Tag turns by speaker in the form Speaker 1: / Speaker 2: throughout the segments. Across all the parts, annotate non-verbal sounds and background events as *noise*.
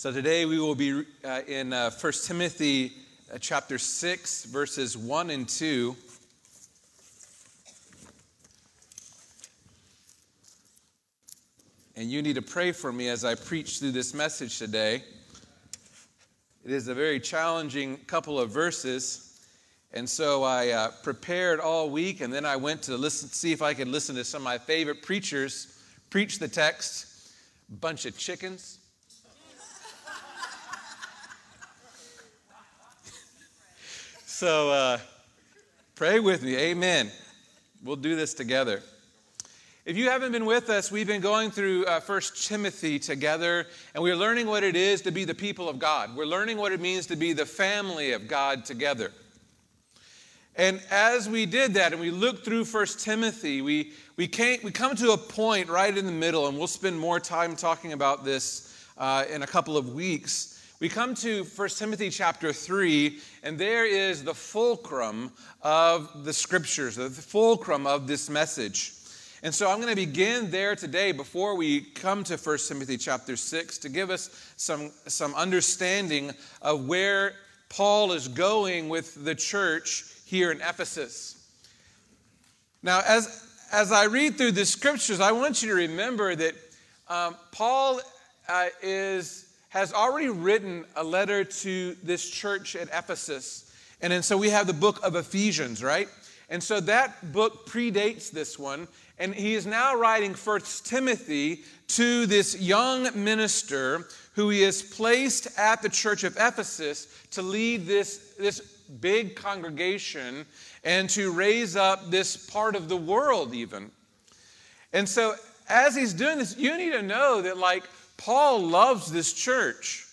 Speaker 1: So today we will be uh, in uh, 1 Timothy uh, chapter 6, verses 1 and 2. And you need to pray for me as I preach through this message today. It is a very challenging couple of verses. And so I uh, prepared all week, and then I went to listen, see if I could listen to some of my favorite preachers preach the text. Bunch of chickens So uh, pray with me. Amen. We'll do this together. If you haven't been with us, we've been going through uh, First Timothy together, and we're learning what it is to be the people of God. We're learning what it means to be the family of God together. And as we did that, and we looked through First Timothy, we we came we come to a point right in the middle, and we'll spend more time talking about this uh, in a couple of weeks we come to 1 Timothy chapter 3, and there is the fulcrum of the scriptures, the fulcrum of this message. And so I'm going to begin there today before we come to 1 Timothy chapter 6 to give us some, some understanding of where Paul is going with the church here in Ephesus. Now, as, as I read through the scriptures, I want you to remember that um, Paul uh, is has already written a letter to this church at Ephesus. And then so we have the book of Ephesians, right? And so that book predates this one. And he is now writing First Timothy to this young minister who he has placed at the church of Ephesus to lead this, this big congregation and to raise up this part of the world, even. And so as he's doing this, you need to know that, like, Paul loves this church.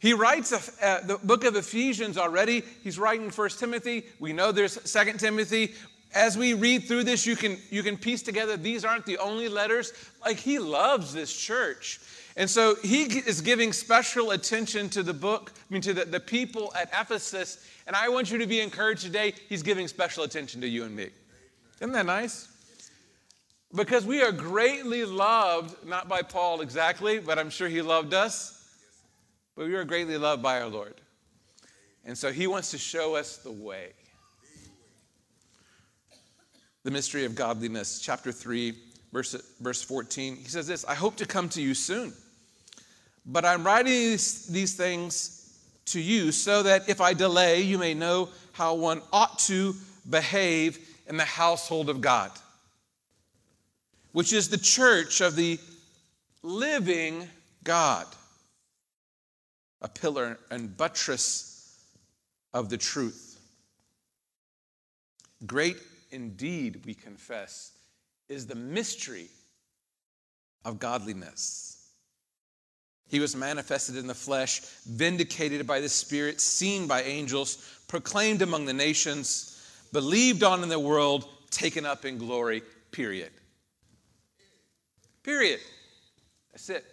Speaker 1: He writes a, the book of Ephesians already. He's writing First Timothy. We know there's Second Timothy. As we read through this, you can, you can piece together these aren't the only letters. Like, he loves this church. And so he is giving special attention to the book, I mean, to the, the people at Ephesus. And I want you to be encouraged today. He's giving special attention to you and me. Isn't that nice? Because we are greatly loved, not by Paul exactly, but I'm sure he loved us. But we are greatly loved by our Lord. And so he wants to show us the way. The mystery of godliness, chapter 3, verse, verse 14. He says this I hope to come to you soon, but I'm writing these, these things to you so that if I delay, you may know how one ought to behave in the household of God which is the church of the living God, a pillar and buttress of the truth. Great indeed, we confess, is the mystery of godliness. He was manifested in the flesh, vindicated by the Spirit, seen by angels, proclaimed among the nations, believed on in the world, taken up in glory, period. Period. That's it.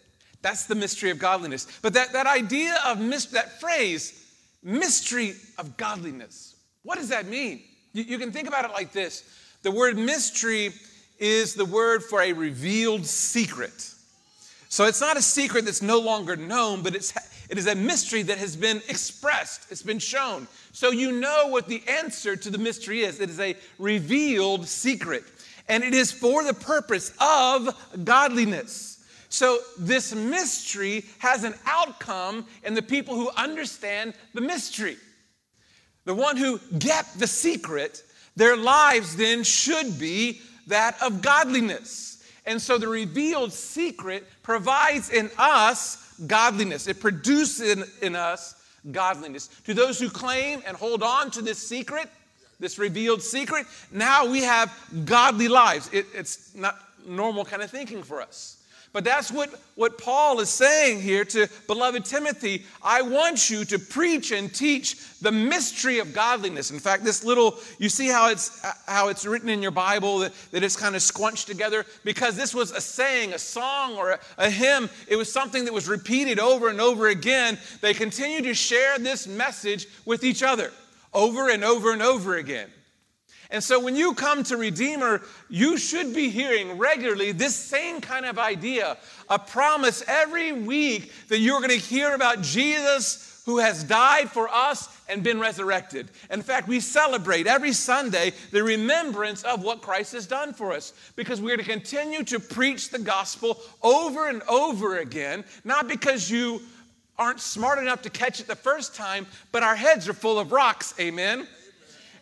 Speaker 1: That's the mystery of godliness. But that, that idea of mis- that phrase, mystery of godliness, what does that mean? You, you can think about it like this the word mystery is the word for a revealed secret. So it's not a secret that's no longer known, but it's, it is a mystery that has been expressed, it's been shown. So you know what the answer to the mystery is. It is a revealed secret and it is for the purpose of godliness. So, this mystery has an outcome in the people who understand the mystery. The one who get the secret, their lives then should be that of godliness. And so, the revealed secret provides in us godliness, it produces in, in us godliness. To those who claim and hold on to this secret, this revealed secret, now we have godly lives. It, it's not normal kind of thinking for us. But that's what, what Paul is saying here to beloved Timothy. I want you to preach and teach the mystery of godliness. In fact, this little, you see how it's, how it's written in your Bible, that, that it's kind of squunched together? Because this was a saying, a song, or a, a hymn. It was something that was repeated over and over again. They continue to share this message with each other over and over and over again. And so when you come to Redeemer, you should be hearing regularly this same kind of idea a promise every week that you're going to hear about Jesus who has died for us and been resurrected. In fact, we celebrate every Sunday the remembrance of what Christ has done for us because we're to continue to preach the gospel over and over again, not because you aren't smart enough to catch it the first time, but our heads are full of rocks. Amen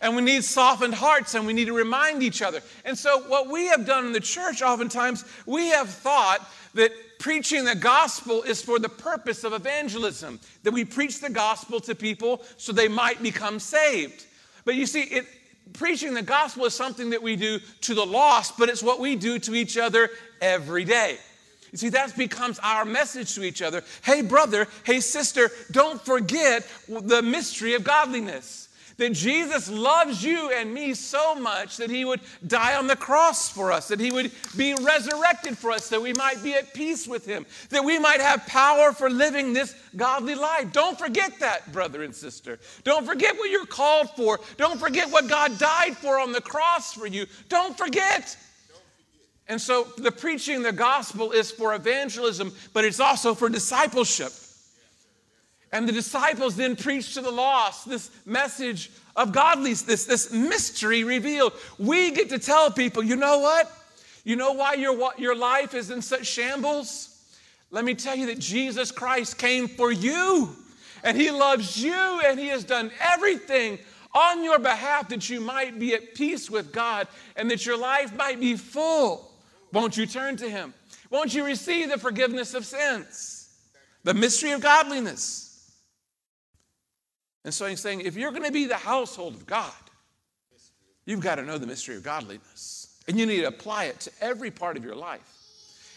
Speaker 1: and we need softened hearts and we need to remind each other. And so, what we have done in the church, oftentimes, we have thought that preaching the gospel is for the purpose of evangelism, that we preach the gospel to people so they might become saved. But you see, it, preaching the gospel is something that we do to the lost, but it's what we do to each other every day. You see, that becomes our message to each other. Hey, brother, hey, sister, don't forget the mystery of godliness that Jesus loves you and me so much that he would die on the cross for us, that he would be resurrected for us, that we might be at peace with him, that we might have power for living this godly life. Don't forget that, brother and sister. Don't forget what you're called for. Don't forget what God died for on the cross for you. Don't forget. And so the preaching the gospel is for evangelism, but it's also for discipleship. And the disciples then preach to the lost this message of godliness, this, this mystery revealed. We get to tell people, you know what? You know why your, your life is in such shambles? Let me tell you that Jesus Christ came for you, and He loves you, and He has done everything on your behalf that you might be at peace with God and that your life might be full. Won't you turn to Him? Won't you receive the forgiveness of sins? The mystery of godliness. And so he's saying, if you're going to be the household of God, you've got to know the mystery of godliness. And you need to apply it to every part of your life.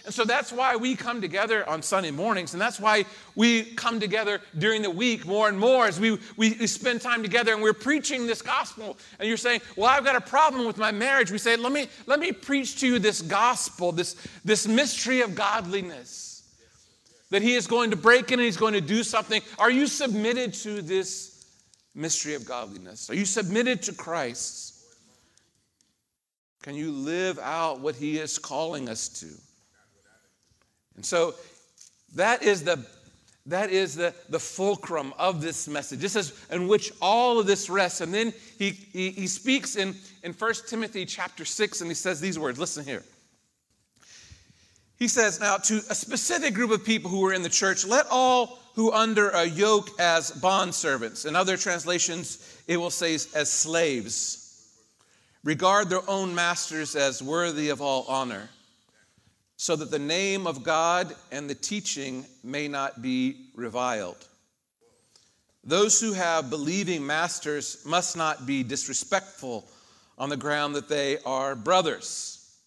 Speaker 1: And so that's why we come together on Sunday mornings, and that's why we come together during the week more and more as we, we, we, spend time together and we're preaching this gospel. And you're saying, Well, I've got a problem with my marriage. We say, Let me, let me preach to you this gospel, this, this mystery of godliness. That he is going to break in and he's going to do something. Are you submitted to this mystery of godliness? Are you submitted to Christ? Can you live out what He is calling us to? And so that is the that is the, the fulcrum of this message. This is in which all of this rests. And then he, he, he speaks in, in 1 Timothy chapter 6, and he says these words. Listen here. He says, Now, to a specific group of people who were in the church, let all who under a yoke as bondservants. In other translations, it will say as slaves. Regard their own masters as worthy of all honor, so that the name of God and the teaching may not be reviled. Those who have believing masters must not be disrespectful on the ground that they are brothers.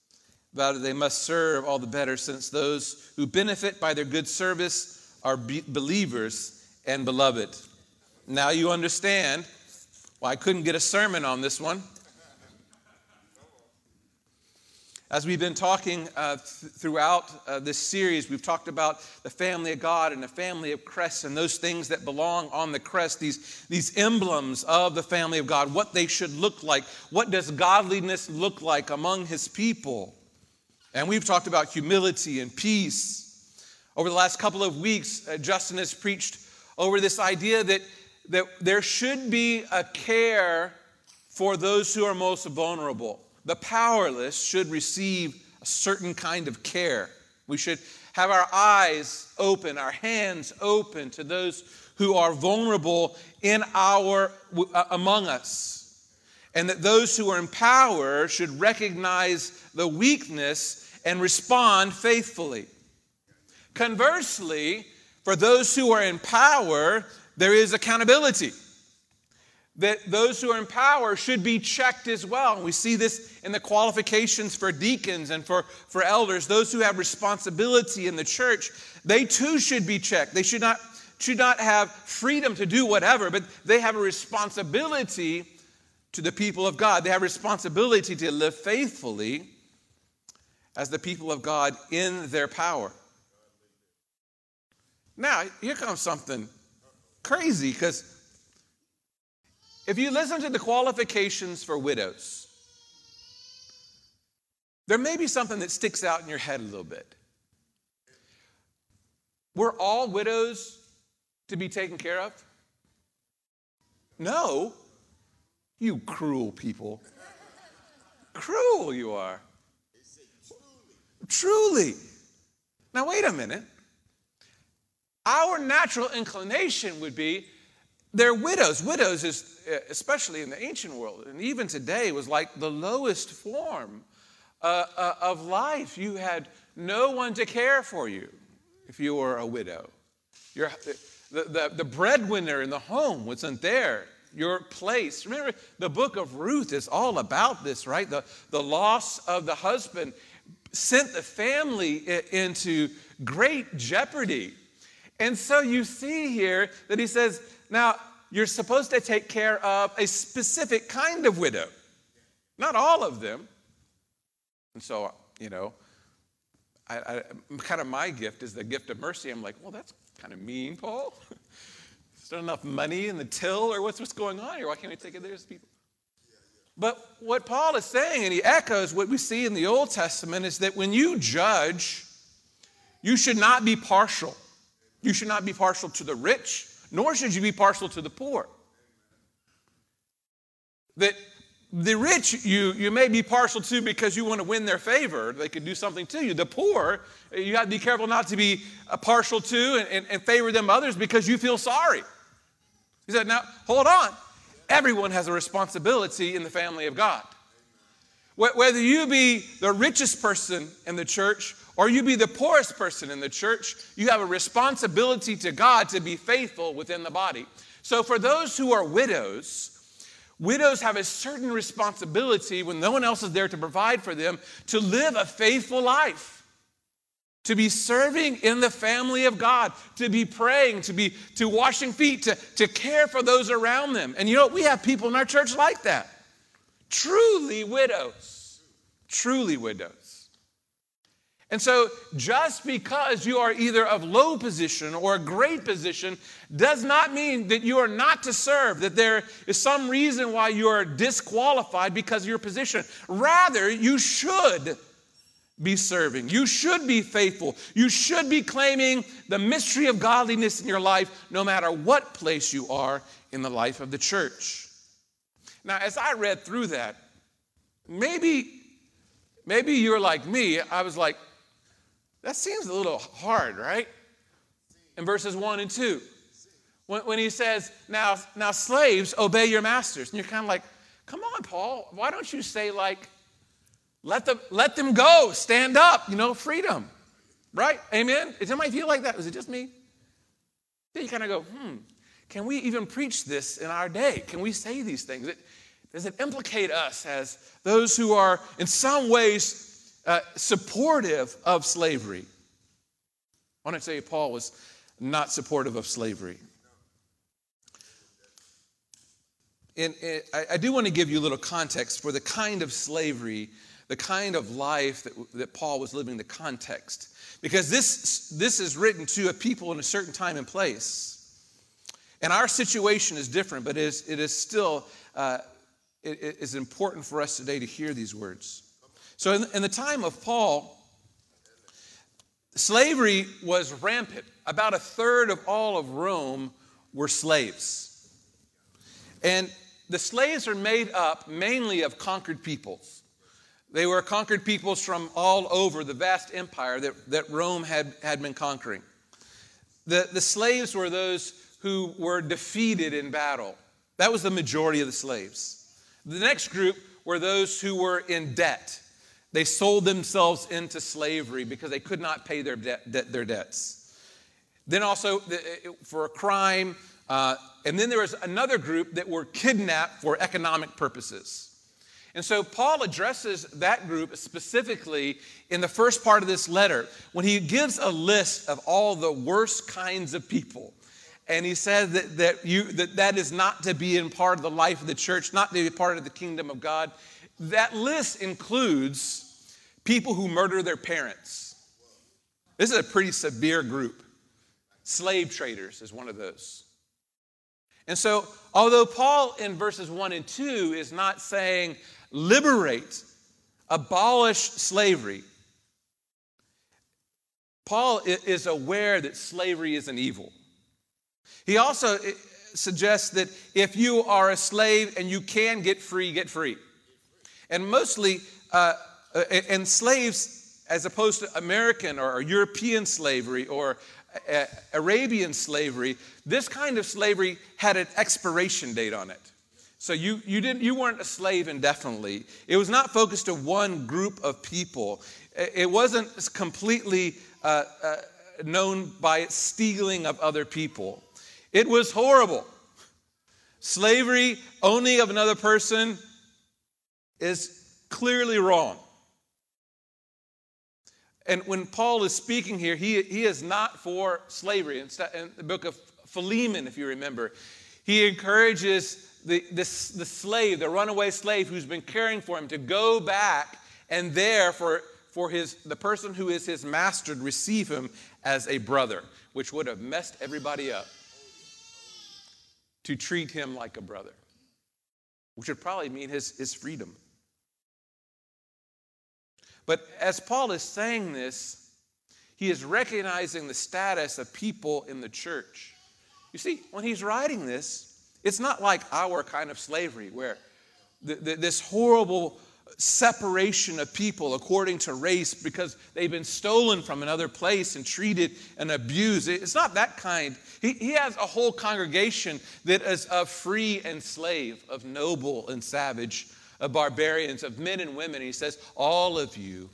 Speaker 1: But they must serve all the better, since those who benefit by their good service are be- believers and beloved. Now you understand why I couldn't get a sermon on this one. As we've been talking uh, th- throughout uh, this series, we've talked about the family of God and the family of crests and those things that belong on the crest, these, these emblems of the family of God, what they should look like. What does godliness look like among his people? And we've talked about humility and peace over the last couple of weeks, uh, Justin has preached over this idea that, that there should be a care for those who are most vulnerable. The powerless should receive a certain kind of care. We should have our eyes open, our hands open to those who are vulnerable in our uh, among us. And that those who are in power should recognize the weakness and respond faithfully. Conversely, for those who are in power, there is accountability. That those who are in power should be checked as well. And we see this in the qualifications for deacons and for, for elders. Those who have responsibility in the church, they too should be checked. They should not, should not have freedom to do whatever, but they have a responsibility to the people of God. They have responsibility to live faithfully as the people of God in their power. Now, here comes something crazy because if you listen to the qualifications for widows, there may be something that sticks out in your head a little bit. We're all widows to be taken care of? No. You cruel people. cruel you are. Truly. Now, wait a minute. Our natural inclination would be they're widows. Widows is, especially in the ancient world, and even today, was like the lowest form uh, uh, of life. You had no one to care for you if you were a widow. Your, the, the, the breadwinner in the home wasn't there. Your place. Remember, the book of Ruth is all about this, right? The, the loss of the husband sent the family into great jeopardy. And so you see here that he says, now you're supposed to take care of a specific kind of widow, not all of them. And so, you know, I, I, kind of my gift is the gift of mercy. I'm like, well, that's kind of mean, Paul. *laughs* Is there enough money in the till, or what's, what's going on here? Why can't we take it there as people? But what Paul is saying, and he echoes what we see in the Old Testament, is that when you judge, you should not be partial. You should not be partial to the rich, nor should you be partial to the poor. That the rich you, you may be partial to because you want to win their favor. They could do something to you. The poor, you have to be careful not to be uh, partial to and, and, and favor them others because you feel sorry. He said, now hold on. Everyone has a responsibility in the family of God. Whether you be the richest person in the church or you be the poorest person in the church, you have a responsibility to God to be faithful within the body. So, for those who are widows, Widows have a certain responsibility when no one else is there to provide for them to live a faithful life, to be serving in the family of God, to be praying, to be to washing feet, to, to care for those around them. And you know, we have people in our church like that. Truly widows. Truly widows. And so, just because you are either of low position or a great position does not mean that you are not to serve, that there is some reason why you are disqualified because of your position. Rather, you should be serving. You should be faithful. You should be claiming the mystery of godliness in your life, no matter what place you are in the life of the church. Now, as I read through that, maybe. Maybe you're like me. I was like, that seems a little hard, right? In verses 1 and 2. When, when he says, now, now, slaves, obey your masters. And you're kind of like, come on, Paul, why don't you say, like, let them, let them go, stand up, you know, freedom, right? Amen? Does anybody feel like that? Was it just me? Then you kind of go, hmm, can we even preach this in our day? Can we say these things? It, does it implicate us as those who are in some ways uh, supportive of slavery. I want to tell you, Paul was not supportive of slavery. And, I, I, do want to give you a little context for the kind of slavery, the kind of life that, that Paul was living, the context. Because this, this is written to a people in a certain time and place. And our situation is different, but it is, it is still uh, it, it is important for us today to hear these words. So, in, in the time of Paul, slavery was rampant. About a third of all of Rome were slaves. And the slaves are made up mainly of conquered peoples. They were conquered peoples from all over the vast empire that, that Rome had, had been conquering. The, the slaves were those who were defeated in battle. That was the majority of the slaves. The next group were those who were in debt. They sold themselves into slavery because they could not pay their, de- de- their debts. Then also for a crime. Uh, and then there was another group that were kidnapped for economic purposes. And so Paul addresses that group specifically in the first part of this letter when he gives a list of all the worst kinds of people. And he says that, that, you, that that is not to be in part of the life of the church, not to be part of the kingdom of God. That list includes people who murder their parents. This is a pretty severe group. Slave traders is one of those. And so, although Paul in verses 1 and 2 is not saying liberate abolish slavery, Paul is aware that slavery is an evil. He also suggests that if you are a slave and you can get free, get free. And mostly, uh, uh and slaves, as opposed to American or European slavery or uh, Arabian slavery, this kind of slavery had an expiration date on it. So you, you, didn't, you weren't a slave indefinitely. It was not focused to one group of people. It wasn't completely uh, uh, known by stealing of other people. It was horrible. Slavery, only of another person, is clearly wrong. And when Paul is speaking here, he, he is not for slavery. In the book of Philemon, if you remember, he encourages the, the, the slave, the runaway slave who's been caring for him, to go back and there for for his, the person who is his master to receive him as a brother, which would have messed everybody up. To treat him like a brother, which would probably mean his, his freedom. But as Paul is saying this, he is recognizing the status of people in the church. You see, when he's writing this, it's not like our kind of slavery where the, the, this horrible separation of people according to race because they've been stolen from another place and treated and abused. It's not that kind. He, he has a whole congregation that is of free and slave, of noble and savage, of barbarians, of men and women. He says, All of you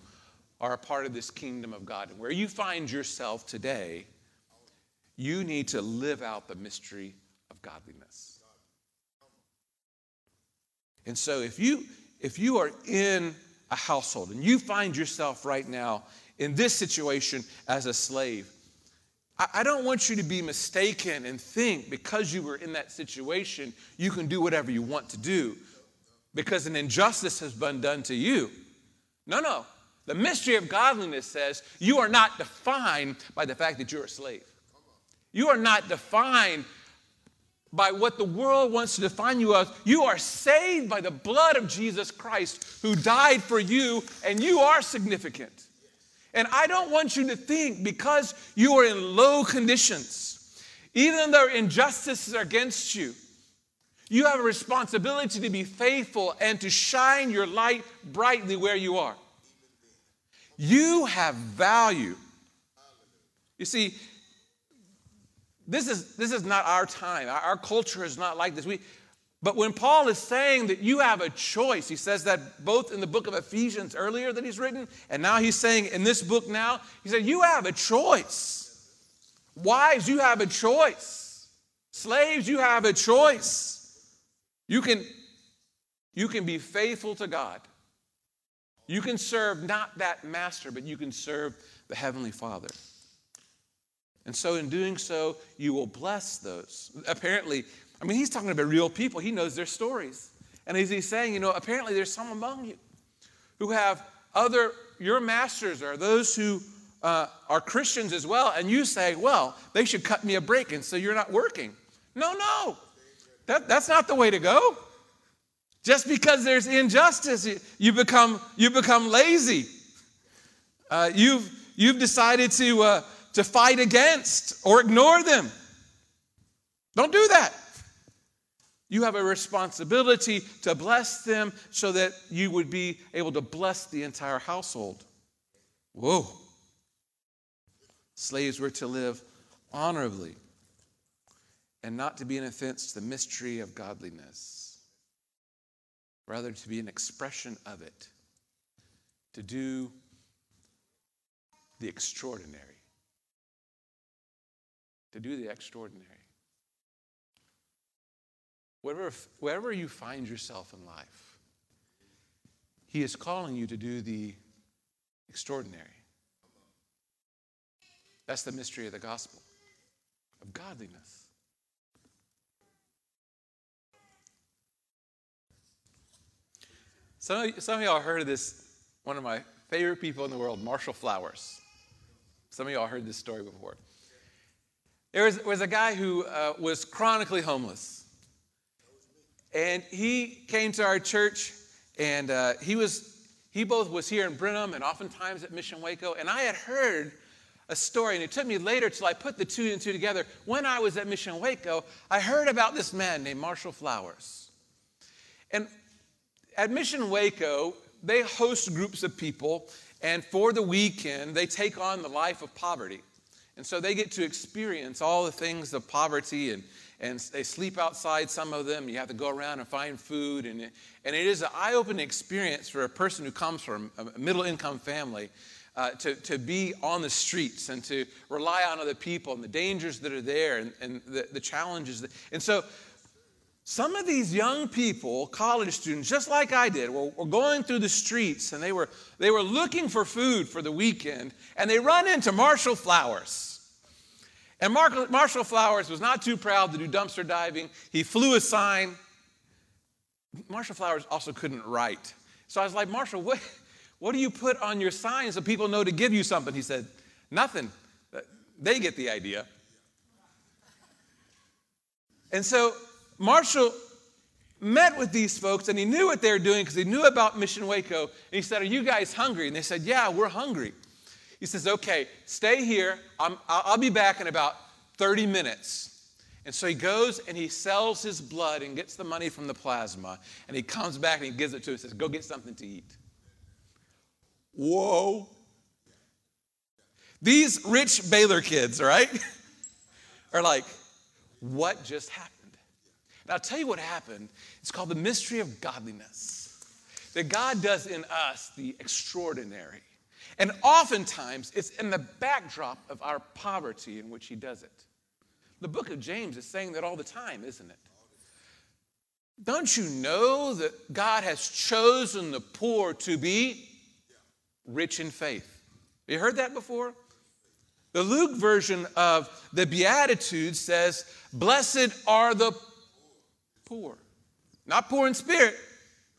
Speaker 1: are a part of this kingdom of God. And where you find yourself today, you need to live out the mystery of godliness. And so if you if you are in a household and you find yourself right now in this situation as a slave, I don't want you to be mistaken and think because you were in that situation, you can do whatever you want to do because an injustice has been done to you. No, no. The mystery of godliness says you are not defined by the fact that you're a slave. You are not defined by what the world wants to define you as. You are saved by the blood of Jesus Christ who died for you, and you are significant. And I don't want you to think because you are in low conditions, even though injustices are against you, you have a responsibility to be faithful and to shine your light brightly where you are. You have value. You see, this is, this is not our time. Our, our culture is not like this. We, but when Paul is saying that you have a choice, he says that both in the book of Ephesians earlier that he's written, and now he's saying in this book now, he said, You have a choice. Wives, you have a choice. Slaves, you have a choice. You can, you can be faithful to God. You can serve not that master, but you can serve the Heavenly Father. And so, in doing so, you will bless those. Apparently, I mean, he's talking about real people. He knows their stories. And as he's saying, you know, apparently there's some among you who have other, your masters are those who uh, are Christians as well. And you say, well, they should cut me a break. And so you're not working. No, no. That, that's not the way to go. Just because there's injustice, you, become, you become lazy. Uh, you've, you've decided to, uh, to fight against or ignore them. Don't do that. You have a responsibility to bless them so that you would be able to bless the entire household. Whoa. Slaves were to live honorably and not to be an offense to the mystery of godliness, rather, to be an expression of it, to do the extraordinary to do the extraordinary. Wherever, wherever you find yourself in life, He is calling you to do the extraordinary. That's the mystery of the gospel, of godliness. Some of, some of y'all heard of this, one of my favorite people in the world, Marshall Flowers. Some of y'all heard this story before. There was, was a guy who uh, was chronically homeless. And he came to our church and uh, he, was, he both was here in Brenham and oftentimes at Mission Waco. And I had heard a story, and it took me later till I put the two and two together. When I was at Mission Waco, I heard about this man named Marshall Flowers. And at Mission Waco, they host groups of people, and for the weekend, they take on the life of poverty. And so they get to experience all the things of poverty, and, and they sleep outside, some of them. You have to go around and find food. And, and it is an eye opening experience for a person who comes from a middle income family uh, to, to be on the streets and to rely on other people and the dangers that are there and, and the, the challenges. That, and so some of these young people, college students, just like I did, were, were, going through the streets and they were, they were looking for food for the weekend and they run into Marshall Flowers. And Mar- Marshall Flowers was not too proud to do dumpster diving. He flew a sign. Marshall Flowers also couldn't write. So I was like, Marshall, what, what do you put on your sign so people know to give you something? He said, Nothing. They get the idea. And so Marshall met with these folks and he knew what they were doing because he knew about Mission Waco. And he said, Are you guys hungry? And they said, Yeah, we're hungry. He says, Okay, stay here. i will be back in about 30 minutes. And so he goes and he sells his blood and gets the money from the plasma. And he comes back and he gives it to us and says, Go get something to eat. Whoa. These rich Baylor kids, right, *laughs* are like, What just happened? And I'll tell you what happened. It's called the mystery of godliness. That God does in us the extraordinary. And oftentimes, it's in the backdrop of our poverty in which He does it. The book of James is saying that all the time, isn't it? Don't you know that God has chosen the poor to be rich in faith? You heard that before? The Luke version of the Beatitudes says, Blessed are the poor. Not poor in spirit,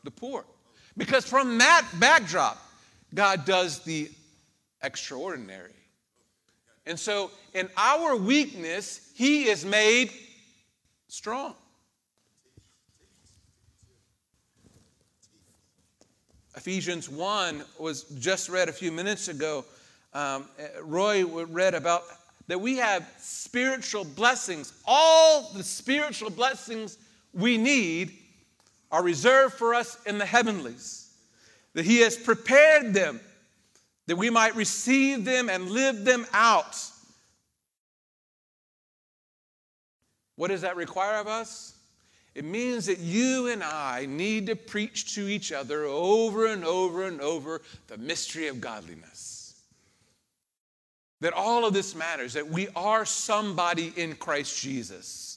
Speaker 1: the poor. Because from that backdrop, God does the extraordinary. And so in our weakness, He is made strong. Ephesians 1 was just read a few minutes ago. Um, Roy read about that we have spiritual blessings. All the spiritual blessings we need are reserved for us in the heavenlies, that He has prepared them that we might receive them and live them out. What does that require of us? It means that you and I need to preach to each other over and over and over the mystery of godliness. That all of this matters, that we are somebody in Christ Jesus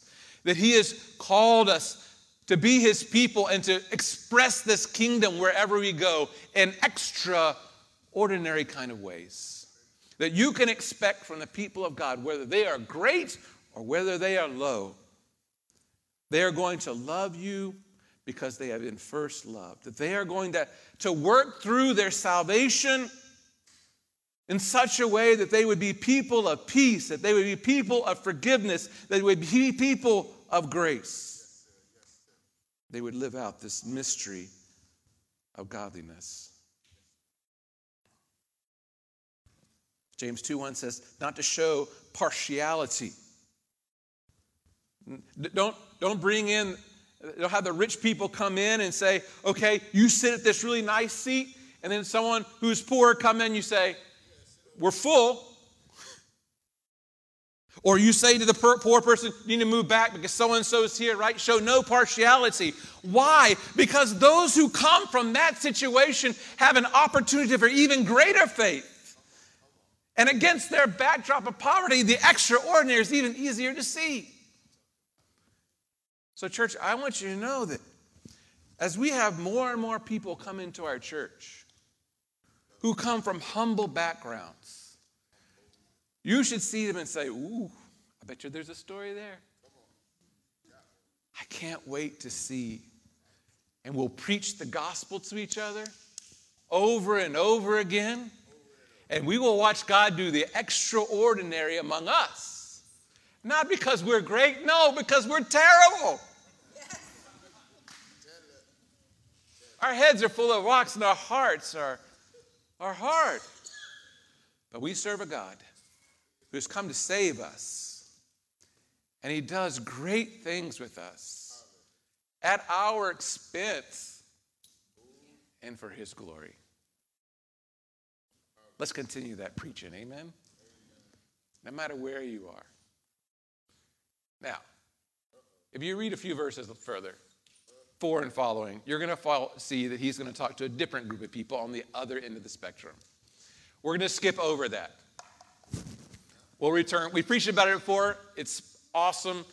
Speaker 1: that He has called us to be His people and to express this kingdom wherever we go in extraordinary kind of ways. That you can expect from the people of God, whether they are great or whether they are low, they are going to love you because they have been first loved. That they are going to, to work through their salvation in such a way that they would be people of peace, that they would be people of forgiveness, that they would be people of grace. They would live out this mystery of godliness. James 2 1 says, not to show partiality. Don't, don't bring in, don't have the rich people come in and say, okay, you sit at this really nice seat, and then someone who's poor come in, you say, we're full. Or you say to the poor person, you need to move back because so and so is here, right? Show no partiality. Why? Because those who come from that situation have an opportunity for even greater faith. And against their backdrop of poverty, the extraordinary is even easier to see. So, church, I want you to know that as we have more and more people come into our church, who come from humble backgrounds. You should see them and say, Ooh, I bet you there's a story there. I can't wait to see. And we'll preach the gospel to each other over and over again. And we will watch God do the extraordinary among us. Not because we're great, no, because we're terrible. Our heads are full of rocks and our hearts are, are hard. But we serve a God who has come to save us. And he does great things with us at our expense and for his glory. Let's continue that preaching. Amen. No matter where you are. Now, if you read a few verses further, four and following, you're going to see that he's going to talk to a different group of people on the other end of the spectrum. We're going to skip over that. We'll return. We preached about it before. It's awesome.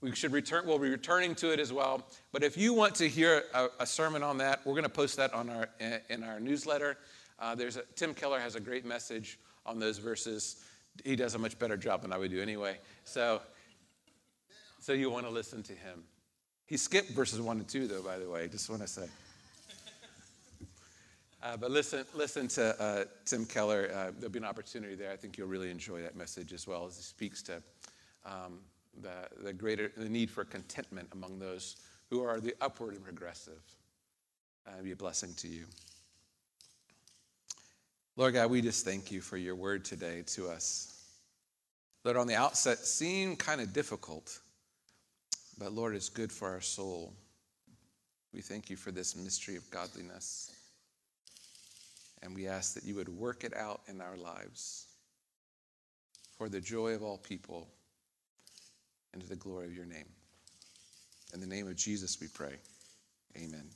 Speaker 1: We should return. We'll be returning to it as well. But if you want to hear a, a sermon on that, we're going to post that on our in our newsletter. Uh, there's a, Tim Keller has a great message on those verses. He does a much better job than I would do anyway. So, so you want to listen to him. He skipped verses one and two, though. By the way, just want to say. Uh, but listen, listen to uh, Tim Keller. Uh, there'll be an opportunity there. I think you'll really enjoy that message as well as he speaks to um, the, the greater the need for contentment among those who are the upward and progressive. Uh, be a blessing to you. Lord God, we just thank you for your word today to us. Lord, on the outset, seemed kind of difficult, but Lord, it's good for our soul. We thank you for this mystery of godliness. And we ask that you would work it out in our lives for the joy of all people and to the glory of your name. In the name of Jesus, we pray. Amen.